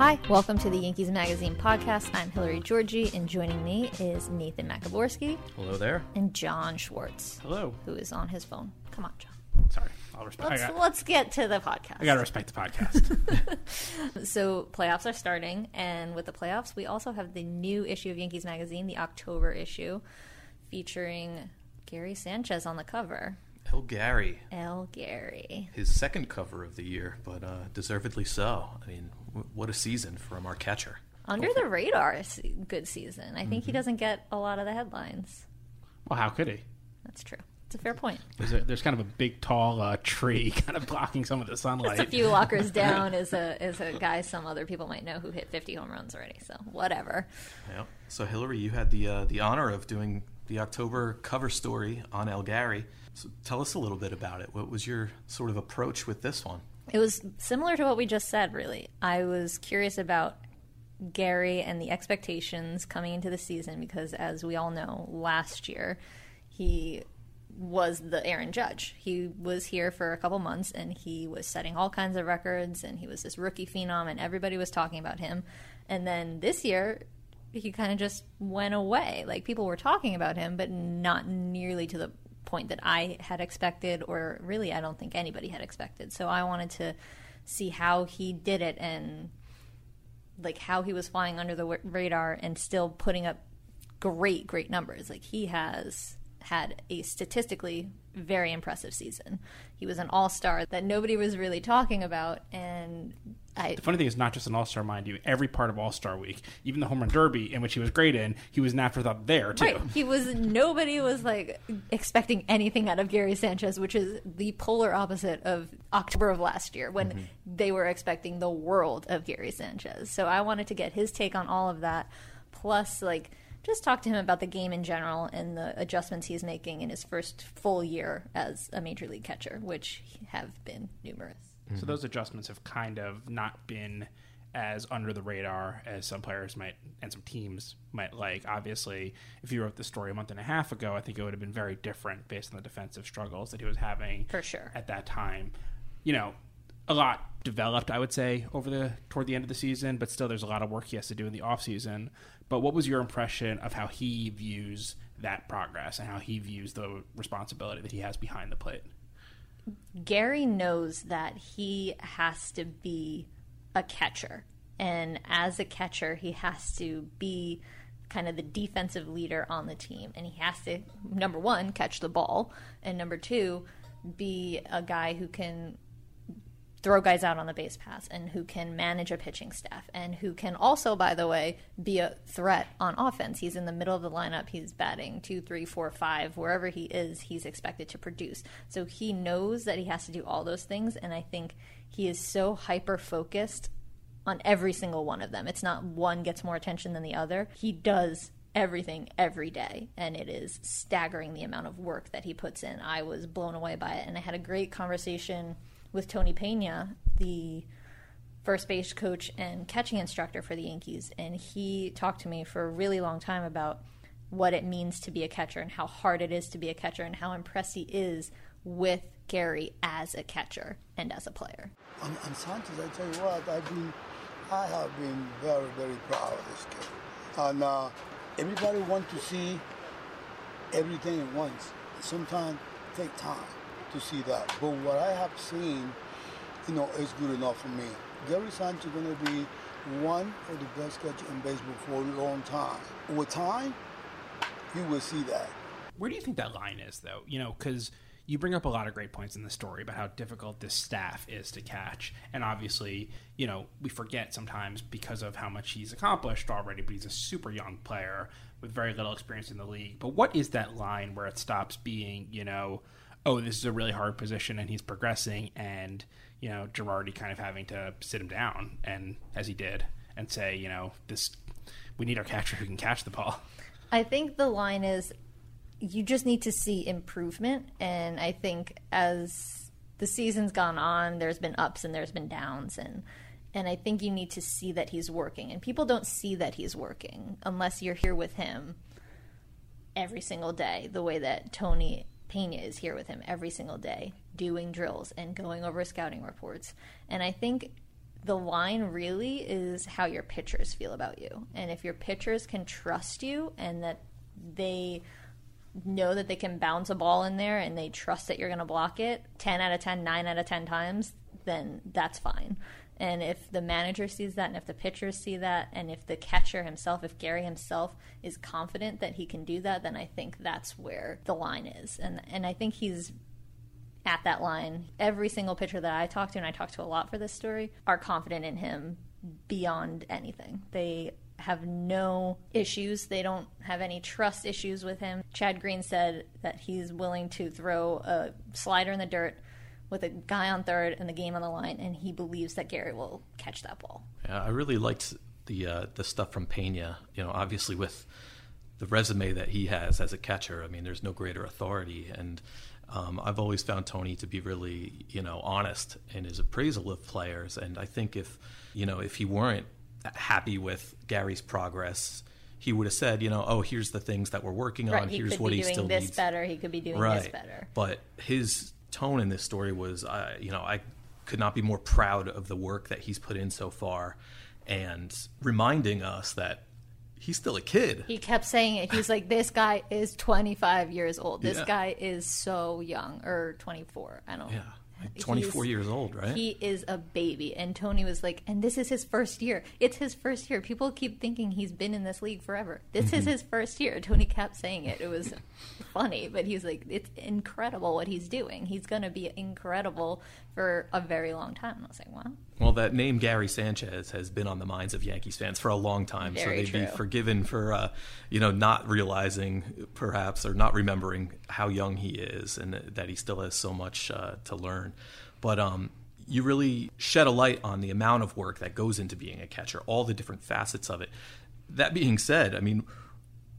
Hi, welcome to the Yankees Magazine podcast. I'm Hillary Giorgi, and joining me is Nathan Maciborski Hello there. and John Schwartz, Hello. who is on his phone. Come on, John. Sorry, I'll respect. Let's, got, let's get to the podcast. I got to respect the podcast. So, playoffs are starting, and with the playoffs, we also have the new issue of Yankees Magazine, the October issue, featuring Gary Sanchez on the cover. El Gary, El Gary. his second cover of the year, but uh, deservedly so. I mean, w- what a season from our catcher. Under the radar, se- good season. I think he doesn't get a lot of the headlines. well, how could he? That's true. It's a fair point. There's, a, there's kind of a big, tall uh, tree kind of blocking some of the sunlight. a few lockers down is a is a guy some other people might know who hit 50 home runs already. So whatever. Yeah. So Hillary, you had the uh, the honor of doing the October cover story on El Gary. So tell us a little bit about it. What was your sort of approach with this one? It was similar to what we just said. Really, I was curious about Gary and the expectations coming into the season because, as we all know, last year he was the Aaron Judge. He was here for a couple months and he was setting all kinds of records and he was this rookie phenom and everybody was talking about him. And then this year he kind of just went away. Like people were talking about him, but not nearly to the point that I had expected, or really, I don't think anybody had expected. So I wanted to see how he did it and like how he was flying under the wa- radar and still putting up great, great numbers. Like he has had a statistically very impressive season. He was an all star that nobody was really talking about, and I the funny thing is, not just an All Star, mind you. Every part of All Star Week, even the Home Run Derby, in which he was great in, he was an afterthought there too. Right. He was nobody was like expecting anything out of Gary Sanchez, which is the polar opposite of October of last year when mm-hmm. they were expecting the world of Gary Sanchez. So I wanted to get his take on all of that, plus like just talk to him about the game in general and the adjustments he's making in his first full year as a major league catcher, which have been numerous. So those adjustments have kind of not been as under the radar as some players might and some teams might like. Obviously, if you wrote the story a month and a half ago, I think it would have been very different based on the defensive struggles that he was having For sure. at that time. You know, a lot developed, I would say, over the toward the end of the season, but still there's a lot of work he has to do in the off season. But what was your impression of how he views that progress and how he views the responsibility that he has behind the plate? Gary knows that he has to be a catcher. And as a catcher, he has to be kind of the defensive leader on the team. And he has to, number one, catch the ball. And number two, be a guy who can throw guys out on the base pass and who can manage a pitching staff and who can also, by the way, be a threat on offense. He's in the middle of the lineup. He's batting two, three, four, five. Wherever he is, he's expected to produce. So he knows that he has to do all those things. And I think he is so hyper focused on every single one of them. It's not one gets more attention than the other. He does everything every day and it is staggering the amount of work that he puts in. I was blown away by it and I had a great conversation with Tony Pena, the first base coach and catching instructor for the Yankees, and he talked to me for a really long time about what it means to be a catcher and how hard it is to be a catcher and how impressed he is with Gary as a catcher and as a player. And, and Sanchez, I tell you what, I've been, I have been very, very proud of this kid. And uh, everybody wants to see everything at once. Sometimes take time. To see that. But what I have seen, you know, is good enough for me. Gary Sanchez is going to be one of the best catchers in baseball for a long time. With time, you will see that. Where do you think that line is, though? You know, because you bring up a lot of great points in the story about how difficult this staff is to catch. And obviously, you know, we forget sometimes because of how much he's accomplished already, but he's a super young player with very little experience in the league. But what is that line where it stops being, you know, oh, this is a really hard position and he's progressing, and, you know, Girardi kind of having to sit him down, and as he did, and say, you know, this, we need our catcher who can catch the ball. I think the line is you just need to see improvement. And I think as the season's gone on, there's been ups and there's been downs. And, and I think you need to see that he's working. And people don't see that he's working unless you're here with him every single day, the way that Tony Pena is here with him every single day, doing drills and going over scouting reports. And I think the line really is how your pitchers feel about you. And if your pitchers can trust you and that they know that they can bounce a ball in there and they trust that you're going to block it 10 out of 10, 9 out of 10 times, then that's fine. And if the manager sees that, and if the pitchers see that, and if the catcher himself, if Gary himself is confident that he can do that, then I think that's where the line is. And and I think he's at that line. Every single pitcher that I talk to, and I talk to a lot for this story, are confident in him beyond anything. They have no issues. They don't have any trust issues with him. Chad Green said that he's willing to throw a slider in the dirt with a guy on third and the game on the line, and he believes that Gary will catch that ball. Yeah, I really liked the uh, the stuff from Pena. You know, obviously with the resume that he has as a catcher, I mean, there's no greater authority. And um, I've always found Tony to be really, you know, honest in his appraisal of players. And I think if, you know, if he weren't happy with Gary's progress, he would have said, you know, oh, here's the things that we're working right, on. he Here's could what be he doing still this needs. better. He could be doing right. this better. But his tone in this story was, uh, you know, I could not be more proud of the work that he's put in so far, and reminding us that he's still a kid. He kept saying it. He's like, "This guy is 25 years old. This Yeah. guy is so young, or 24. I don't. Know. Yeah, 24 He's- years old, right? He is a baby. And Tony was like, and this is his first year. It's his first year. People keep thinking he's been in this league forever. This Mm-hmm. is his first year. Tony kept saying it. It was funny, but he's like, it's incredible what he's doing. He's going to be incredible for a very long time. And I was like, wow. Well, that name Gary Sanchez has been on the minds of Yankees fans for a long time, so they'd be forgiven for, uh, you know, not realizing perhaps or not remembering how young he is and that he still has so much uh, to learn. But um, you really shed a light on the amount of work that goes into being a catcher, all the different facets of it. That being said, I mean,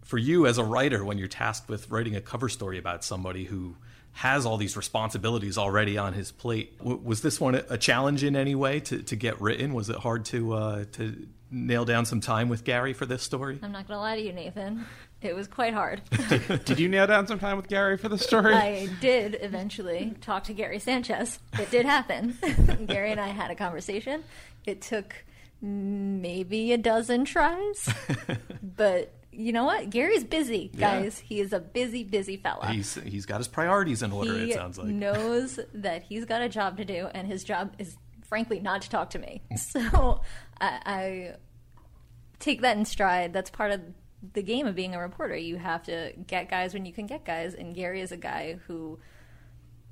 for you as a writer, when you're tasked with writing a cover story about somebody who has all these responsibilities already on his plate, w- was this one a- a challenge in any way to, to get written? Was it hard to uh, to nail down some time with Gary for this story? I'm not going to lie to you, Nathan. It was quite hard. Did you nail down some time with Gary for the story? I did eventually talk to Gary Sanchez. It did happen. Gary and I had a conversation. It took maybe a dozen tries, but you know what? Gary's busy, Yeah. guys. He is a busy, busy fella. He's he's got his priorities in order. he it sounds like. He knows that he's got a job to do, and his job is frankly not to talk to me. Hmm. So I, I take that in stride. That's part of the game of being a reporter. You have to get guys when you can get guys, and Gary is a guy who,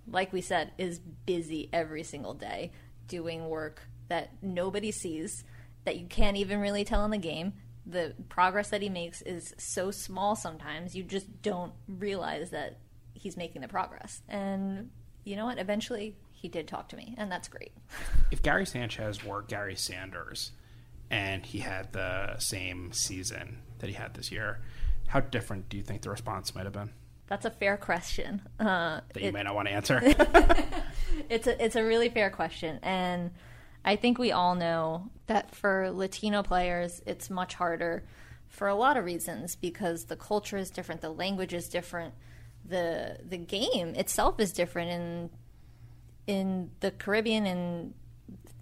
like we said, is busy every single day doing work that nobody sees, that you can't even really tell in the game. The progress that he makes is so small sometimes you just don't realize that he's making the progress. And you know what? Eventually, he did talk to me, and that's great. if Gary Sanchez were Gary Sanders and he had the same season that he had this year, how different do you think the response might have been? That's a fair question. Uh, That you it- may not want to answer. it's a it's a really fair question, and I think we all know that for Latino players, it's much harder for a lot of reasons because the culture is different, the language is different, the the game itself is different in in the Caribbean and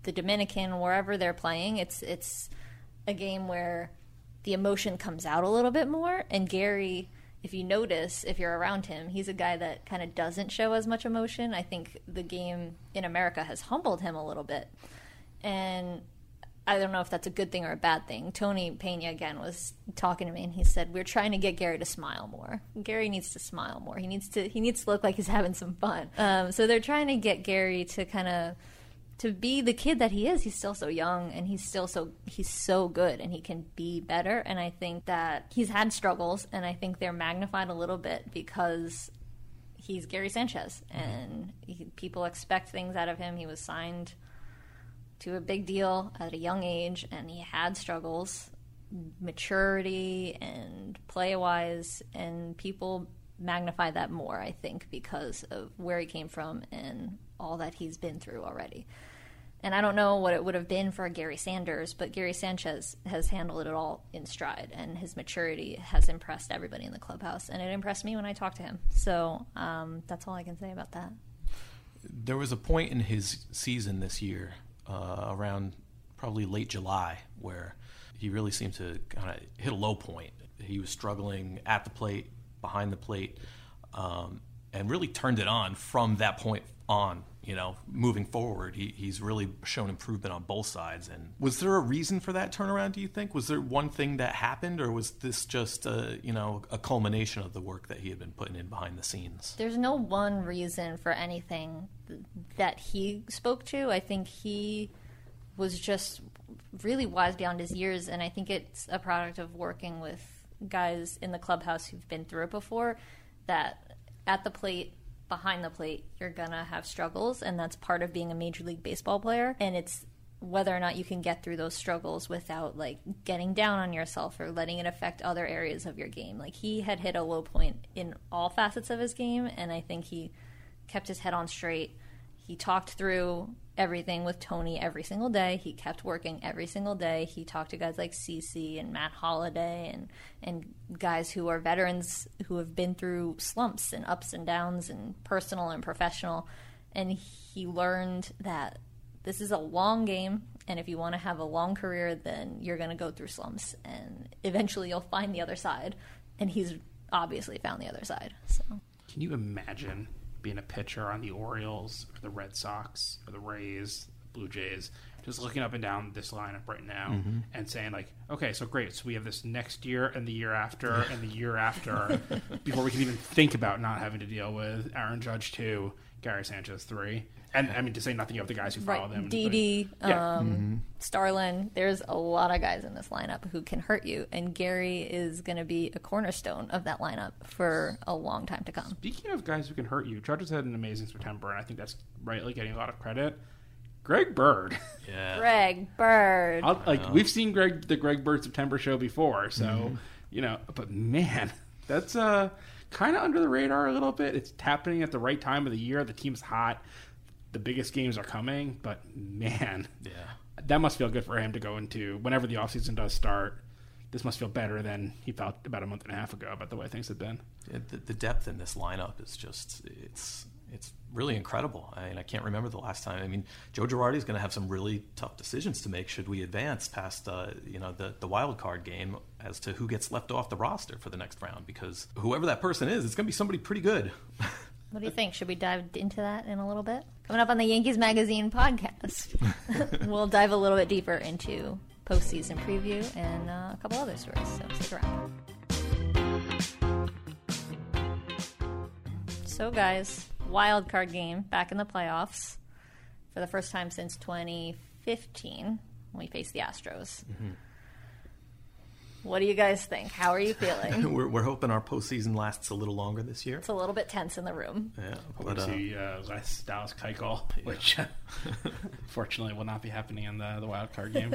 the Dominican, wherever they're playing. It's it's a game where the emotion comes out a little bit more, and Gary. if you notice, if you're around him, he's a guy that kind of doesn't show as much emotion. I think the game in America has humbled him a little bit. And I don't know if that's a good thing or a bad thing. Tony Pena again was talking to me and he said we're trying to get Gary to smile more. Gary needs to smile more. He needs to he needs to look like he's having some fun. Um, so they're trying to get Gary to kind of to be the kid that he is. He's still so young and he's still so he's so good and he can be better. And I think that he's had struggles and I think they're magnified a little bit because he's Gary Sanchez and he, people expect things out of him. He was signed to a big deal at a young age, and he had struggles, maturity and play wise, and people magnify that more, I think, because of where he came from and all that he's been through already. And I don't know what it would have been for Gary Sanders, but Gary Sanchez has handled it all in stride, and his maturity has impressed everybody in the clubhouse, and it impressed me when I talked to him. So um, that's all I can say about that. There was a point in his season this year uh, around probably late July where he really seemed to kind of hit a low point. He was struggling at the plate, behind the plate, um, and really turned it on from that point on. You know, moving forward, he, he's really shown improvement on both sides. And was there a reason for that turnaround? Do you think was there one thing that happened, or was this just a you know a culmination of the work that he had been putting in behind the scenes? There's no one reason for anything that he spoke to. I think he was just really wise beyond his years, and I think it's a product of working with guys in the clubhouse who've been through it before. That at the plate, behind the plate, you're gonna have struggles, and that's part of being a major league baseball player. And it's whether or not you can get through those struggles without like getting down on yourself or letting it affect other areas of your game. Like he had hit a low point in all facets of his game, and I think he kept his head on straight. He talked through everything with Tony every single day. He kept working every single day. He talked to guys like CC and Matt Holliday and and guys who are veterans who have been through slumps and ups and downs and personal and professional. And he learned that this is a long game and if you want to have a long career then you're going to go through slumps and eventually you'll find the other side and he's obviously found the other side. So Can you imagine being a pitcher on the Orioles or the Red Sox or the Rays, the Blue Jays, just looking up and down this lineup right now Mm-hmm. and saying like, okay, so great, so we have this next year and the year after and the year after before we can even think about not having to deal with Aaron Judge two, Gary Sanchez three, and I mean to say nothing of the guys who follow right, them. Didi, Yeah. um, Starlin. There's a lot of guys in this lineup who can hurt you, and Gary is going to be a cornerstone of that lineup for a long time to come. Speaking of guys who can hurt you, Judge has had an amazing September, and I think that's rightly getting a lot of credit. Greg Bird. Yeah. Greg Bird. I'll, like we've seen Greg the Greg Bird September show before, so you know. But man, that's uh kind of under the radar a little bit. It's happening at the right time of the year. The team's hot. The biggest games are coming, but man, Yeah. that must feel good for him to go into whenever the offseason does start. This must feel better than he felt about a month and a half ago about the way things have been. Yeah, the, the depth in this lineup is just it's it's really incredible. I mean, I can't remember the last time. I mean, Joe Girardi is going to have some really tough decisions to make should we advance past uh, you know the the wild card game as to who gets left off the roster for the next round because whoever that person is, it's going to be somebody pretty good. What do you think? Should we dive into that in a little bit? Coming up on the Yankees Magazine podcast, we'll dive a little bit deeper into postseason preview and uh, a couple other stories. So stick around. So, guys, wild card game back in the playoffs for the first time since 2015 when we faced the Astros. What do you guys think? How are you feeling? we're, we're hoping our postseason lasts a little longer this year. It's a little bit tense in the room. Yeah, But, but uh, see uh, Les Dallas Keuchel, which fortunately will not be happening in the, the wild card game.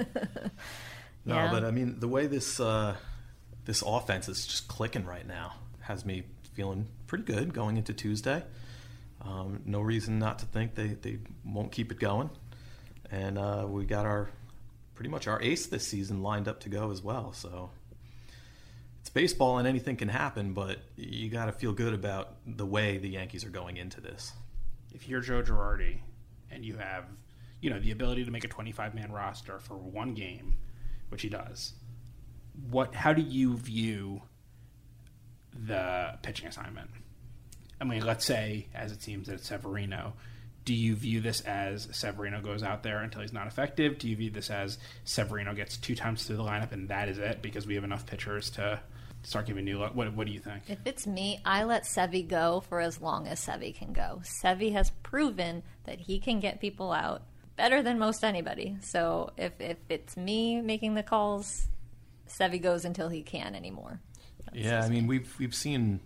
No, Yeah. but I mean the way this uh, this offense is just clicking right now has me feeling pretty good going into Tuesday. Um, no reason not to think they, they won't keep it going, and uh, we got our pretty much our ace this season lined up to go as well. So it's baseball and anything can happen, but you got to feel good about the way the Yankees are going into this. if you're Joe Girardi and you have, you know, the ability to make a 25 man roster for one game, which he does, what? How do you view the pitching assignment. I mean, let's say, as it seems, that it's Severino. Do you view this as Severino goes out there until he's not effective? Do you view this as Severino gets two times through the lineup and that is it because we have enough pitchers to start giving new look? What, what do you think? If it's me, I let Sevi go for as long as Sevi can go. Sevi has proven that he can get people out better than most anybody. So if, if it's me making the calls, Sevi goes until he can anymore. That's Yeah, I mean we've we've seen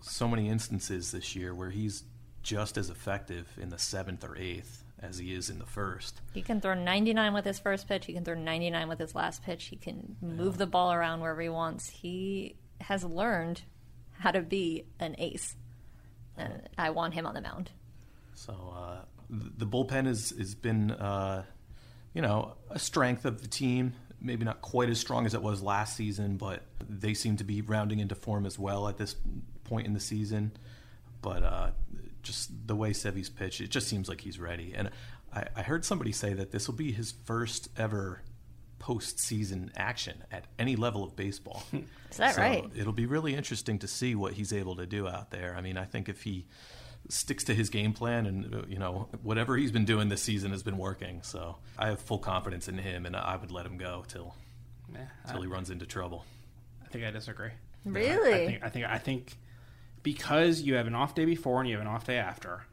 so many instances this year where he's just as effective in the seventh or eighth as he is in the first. He can throw 99 with his first pitch. He can throw 99 with his last pitch. He can move the ball around wherever he wants. He has learned how to be an ace. And I want him on the mound. So uh, the bullpen has has been uh, you know a strength of the team. Maybe not quite as strong as it was last season, but they seem to be rounding into form as well at this point in the season. But uh, just the way Sevy's pitched, it just seems like he's ready. And I, I heard somebody say that this will be his first ever postseason action at any level of baseball. Is that So right? It'll be really interesting to see what he's able to do out there. I mean, I think if he sticks to his game plan and you know whatever he's been doing this season has been working. So I have full confidence in him, and I would let him go till Yeah, till he runs into trouble. I think I disagree. Really? I think I think I think because you have an off day before and you have an off day after,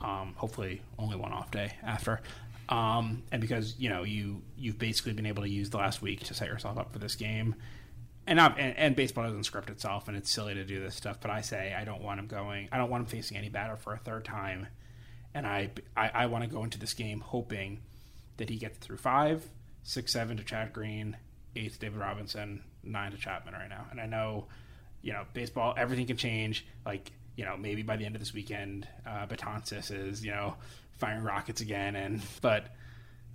um, hopefully only one off day after, um, and because you know you you've basically been able to use the last week to set yourself up for this game. And, and and baseball doesn't script itself, and it's silly to do this stuff. But I say I don't want him going. I don't want him facing any batter for a third time, and I I, I want to go into this game hoping that he gets through five, six, seven to Chad Green, eight David Robertson, nine to Chapman right now. And I know, you know, baseball, everything can change. Like, you know, maybe by the end of this weekend, uh, is, you know, firing rockets again. And, but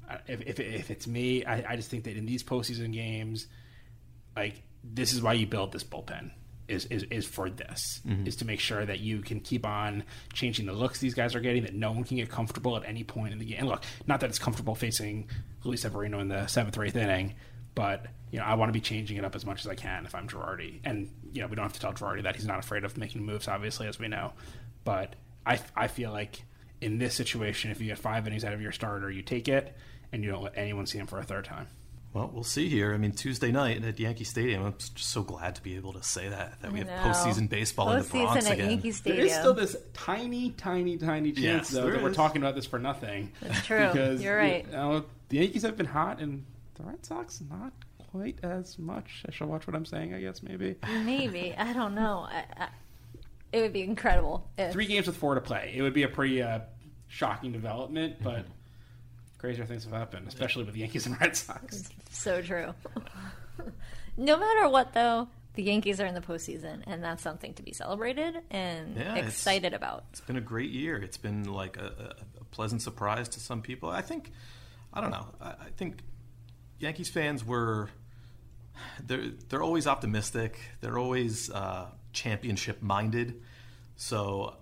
uh, if, if, if it's me, I, I just think that in these postseason games, like, this is why you build this bullpen. Is, is, is for this is to make sure that you can keep on changing the looks these guys are getting that no one can get comfortable at any point in the game and look not that it's comfortable facing Luis Severino in the seventh or eighth inning but you know I want to be changing it up as much as I can if I'm Girardi and you know we don't have to tell Girardi that he's not afraid of making moves obviously as we know but I, I feel like in this situation if you get five innings out of your starter you take it and you don't let anyone see him for a third time Well, we'll see here. I mean, Tuesday night at Yankee Stadium. I'm just so glad to be able to say that that we have know. postseason baseball in the Postseason Bronx at again. Yankee Stadium. is still this tiny, tiny, tiny chance, Yes, though, there that we're talking about this for nothing. That's true. Because You're right. You know, the Yankees have been hot, and the Red Sox not quite as much. I shall watch what I'm saying. I guess maybe Maybe. I don't know. I, I, it would be incredible if. three games with four to play. It would be a pretty uh, shocking development, but crazier things have happened, especially with the Yankees and Red Sox. So true. no matter what, though, the Yankees are in the postseason, and that's something to be celebrated and Yeah, it's- excited about. It's been a great year. It's been like a, a, a pleasant surprise to some people. I think, I don't know. I, I think Yankees fans were they're they're always optimistic. They're always uh, championship minded. So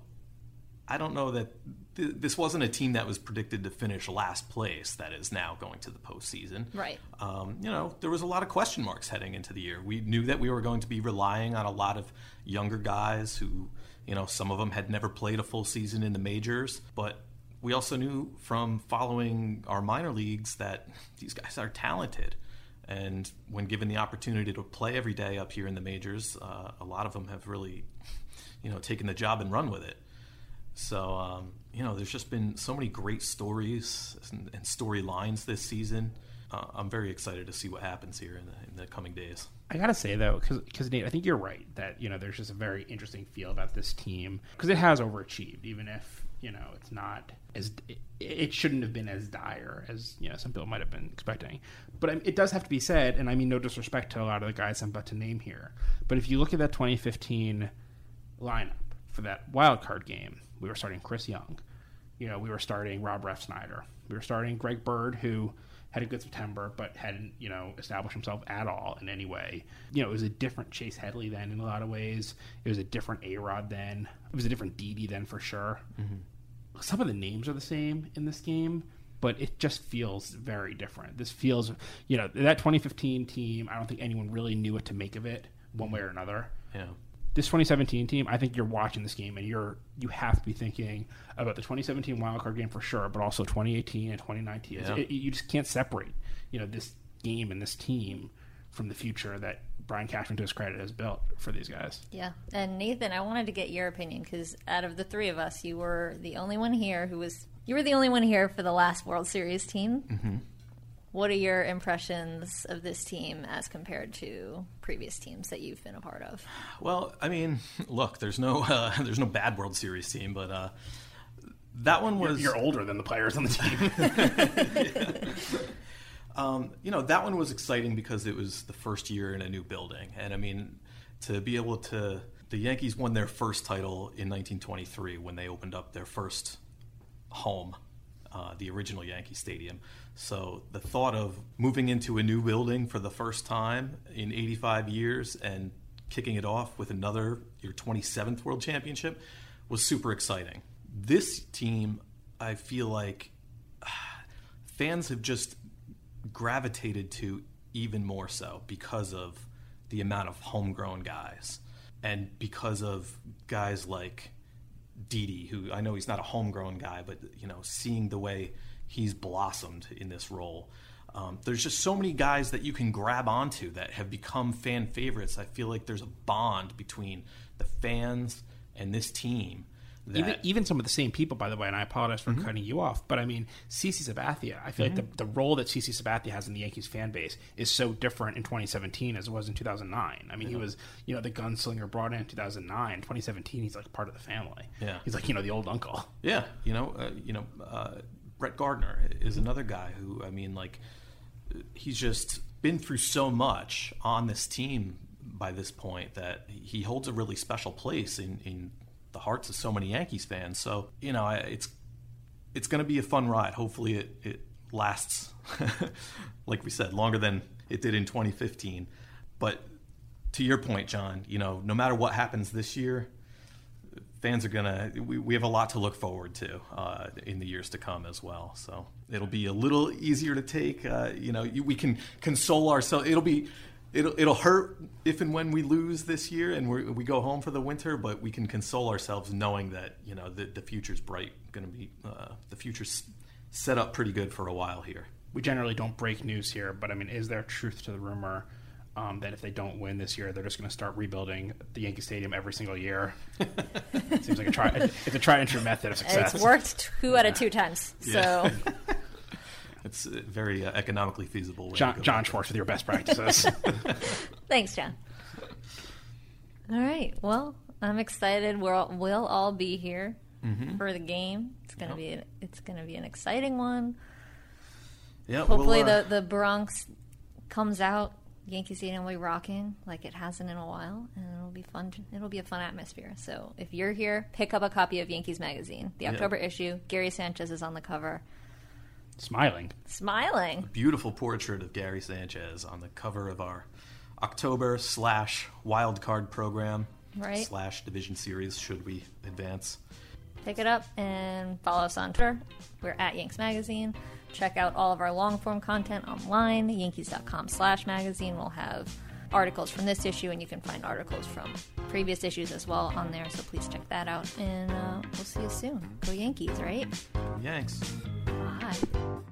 I don't know that th- this wasn't a team that was predicted to finish last place. That is now going to the postseason. Right. Um, you know, there was a lot of question marks heading into the year. We knew that we were going to be relying on a lot of younger guys who, you know, some of them had never played a full season in the majors, but we also knew from following our minor leagues that these guys are talented. And when given the opportunity to play every day up here in the majors, uh, a lot of them have really, you know, taken the job and run with it. So, um, you know, there's just been so many great stories and, storylines this season. Uh, I'm very excited to see what happens here in the, in the coming days. I gotta say though, because Nate, I think you're right that you know there's just a very interesting feel about this team because it has overachieved, even if you know it's not as it, it shouldn't have been as dire as you know some people might have been expecting. But um, it does have to be said, and I mean no disrespect to a lot of the guys I'm about to name here, but if you look at that 2015 lineup for that wild card game, we were starting Chris Young, you know, we were starting Rob Refsnyder, we were starting Greg Bird, who had a good September, but hadn't, you know, established himself at all in any way. You know, it was a different Chase Headley then in a lot of ways. It was a different A Rod then. It was a different Didi then for sure. Mm-hmm. Some of the names are the same in this game, but it just feels very different. This feels, you know, that 2015 team, I don't think anyone really knew what to make of it one way or another Yeah. This 2017 team, I think you're watching this game and you're you have to be thinking about the 2017 wild card game for sure, but also 2018 and 2019. Yeah. It- you just can't separate, you know, this game and this team from the future that Brian Cashman, to his credit, has built for these guys. Yeah. And Nathan, I wanted to get your opinion because out of the three of us, you were the only one here who was you were the only one here for the last World Series team. Mm-hmm. What are your impressions of this team as compared to previous teams that you've been a part of? Well, I mean, look, there's no uh, there's no bad World Series team, but uh, that one was You're older than the players on the team. Um, you know, that one was exciting because it was the first year in a new building. And I mean, to be able to. The Yankees won their first title in 1923 when they opened up their first home, uh, the original Yankee Stadium. So the thought of moving into a new building for the first time in 85 years and kicking it off with another, your 27th World Championship, was super exciting. This team, I feel like fans have just gravitated to even more so because of the amount of homegrown guys and because of guys like Didi, who I know he's not a homegrown guy, but you know, seeing the way he's blossomed in this role. Um, there's just so many guys that you can grab onto that have become fan favorites. I feel like there's a bond between the fans and this team. That, even, even some of the same people, by the way, and I apologize for cutting you off, but I mean, CC Sabathia, I feel like the, the role that CC Sabathia has in the Yankees fan base is so different in 2017 as it was in 2009. I mean, he was, you know, the gunslinger brought in 2009. 2017, he's like part of the family. Yeah. He's like, you know, the old uncle. Yeah, you know, uh, you know, uh, Brett Gardner is another guy who, I mean, like, he's just been through so much on this team by this point that he holds a really special place in, in the hearts of so many Yankees fans. So, you know, it's it's going to be a fun ride. Hopefully, it, it lasts, like we said, longer than it did in 2015. But to your point, John, you know, no matter what happens this year, fans are gonna we, we have a lot to look forward to uh, in the years to come as well so it'll be a little easier to take uh, you know you, we can console ourselves it'll be it'll, it'll hurt if and when we lose this year and we we go home for the winter but we can console ourselves knowing that you know the, the future's bright going to be uh, the future's set up pretty good for a while here We generally don't break news here, but I mean, is there truth to the rumor um, that if they don't win this year, they're just going to start rebuilding the Yankee Stadium every single year? Seems like a try. It's a tried and true method of success. It's worked two out of two times. So it's very uh, economically feasible way to John, go John. Schwartz with your best practices. thanks, John. All right. Well, I'm excited. We're all, we'll all be here for the game. It's gonna be an, it's gonna be an exciting one. yeah, Hopefully, we'll, uh, the the Bronx comes out. Yankee Stadium will be rocking like it hasn't in a while, and it'll be fun. It'll be a fun atmosphere. So if you're here, pick up a copy of Yankees Magazine, the October issue. Gary Sanchez is on the cover, Smiling. smiling. beautiful portrait of Gary Sanchez on the cover of our October slash wild card program Right. slash division series should we advance. Pick it up and follow us on Twitter. We're at Yanks Magazine. Check out all of our long form content online. Yankees.com slash magazine We'll have articles from this issue, and you can find articles from previous issues as well on there. So please check that out. And uh, we'll see you soon. Go Yankees, right? Yanks. Bye.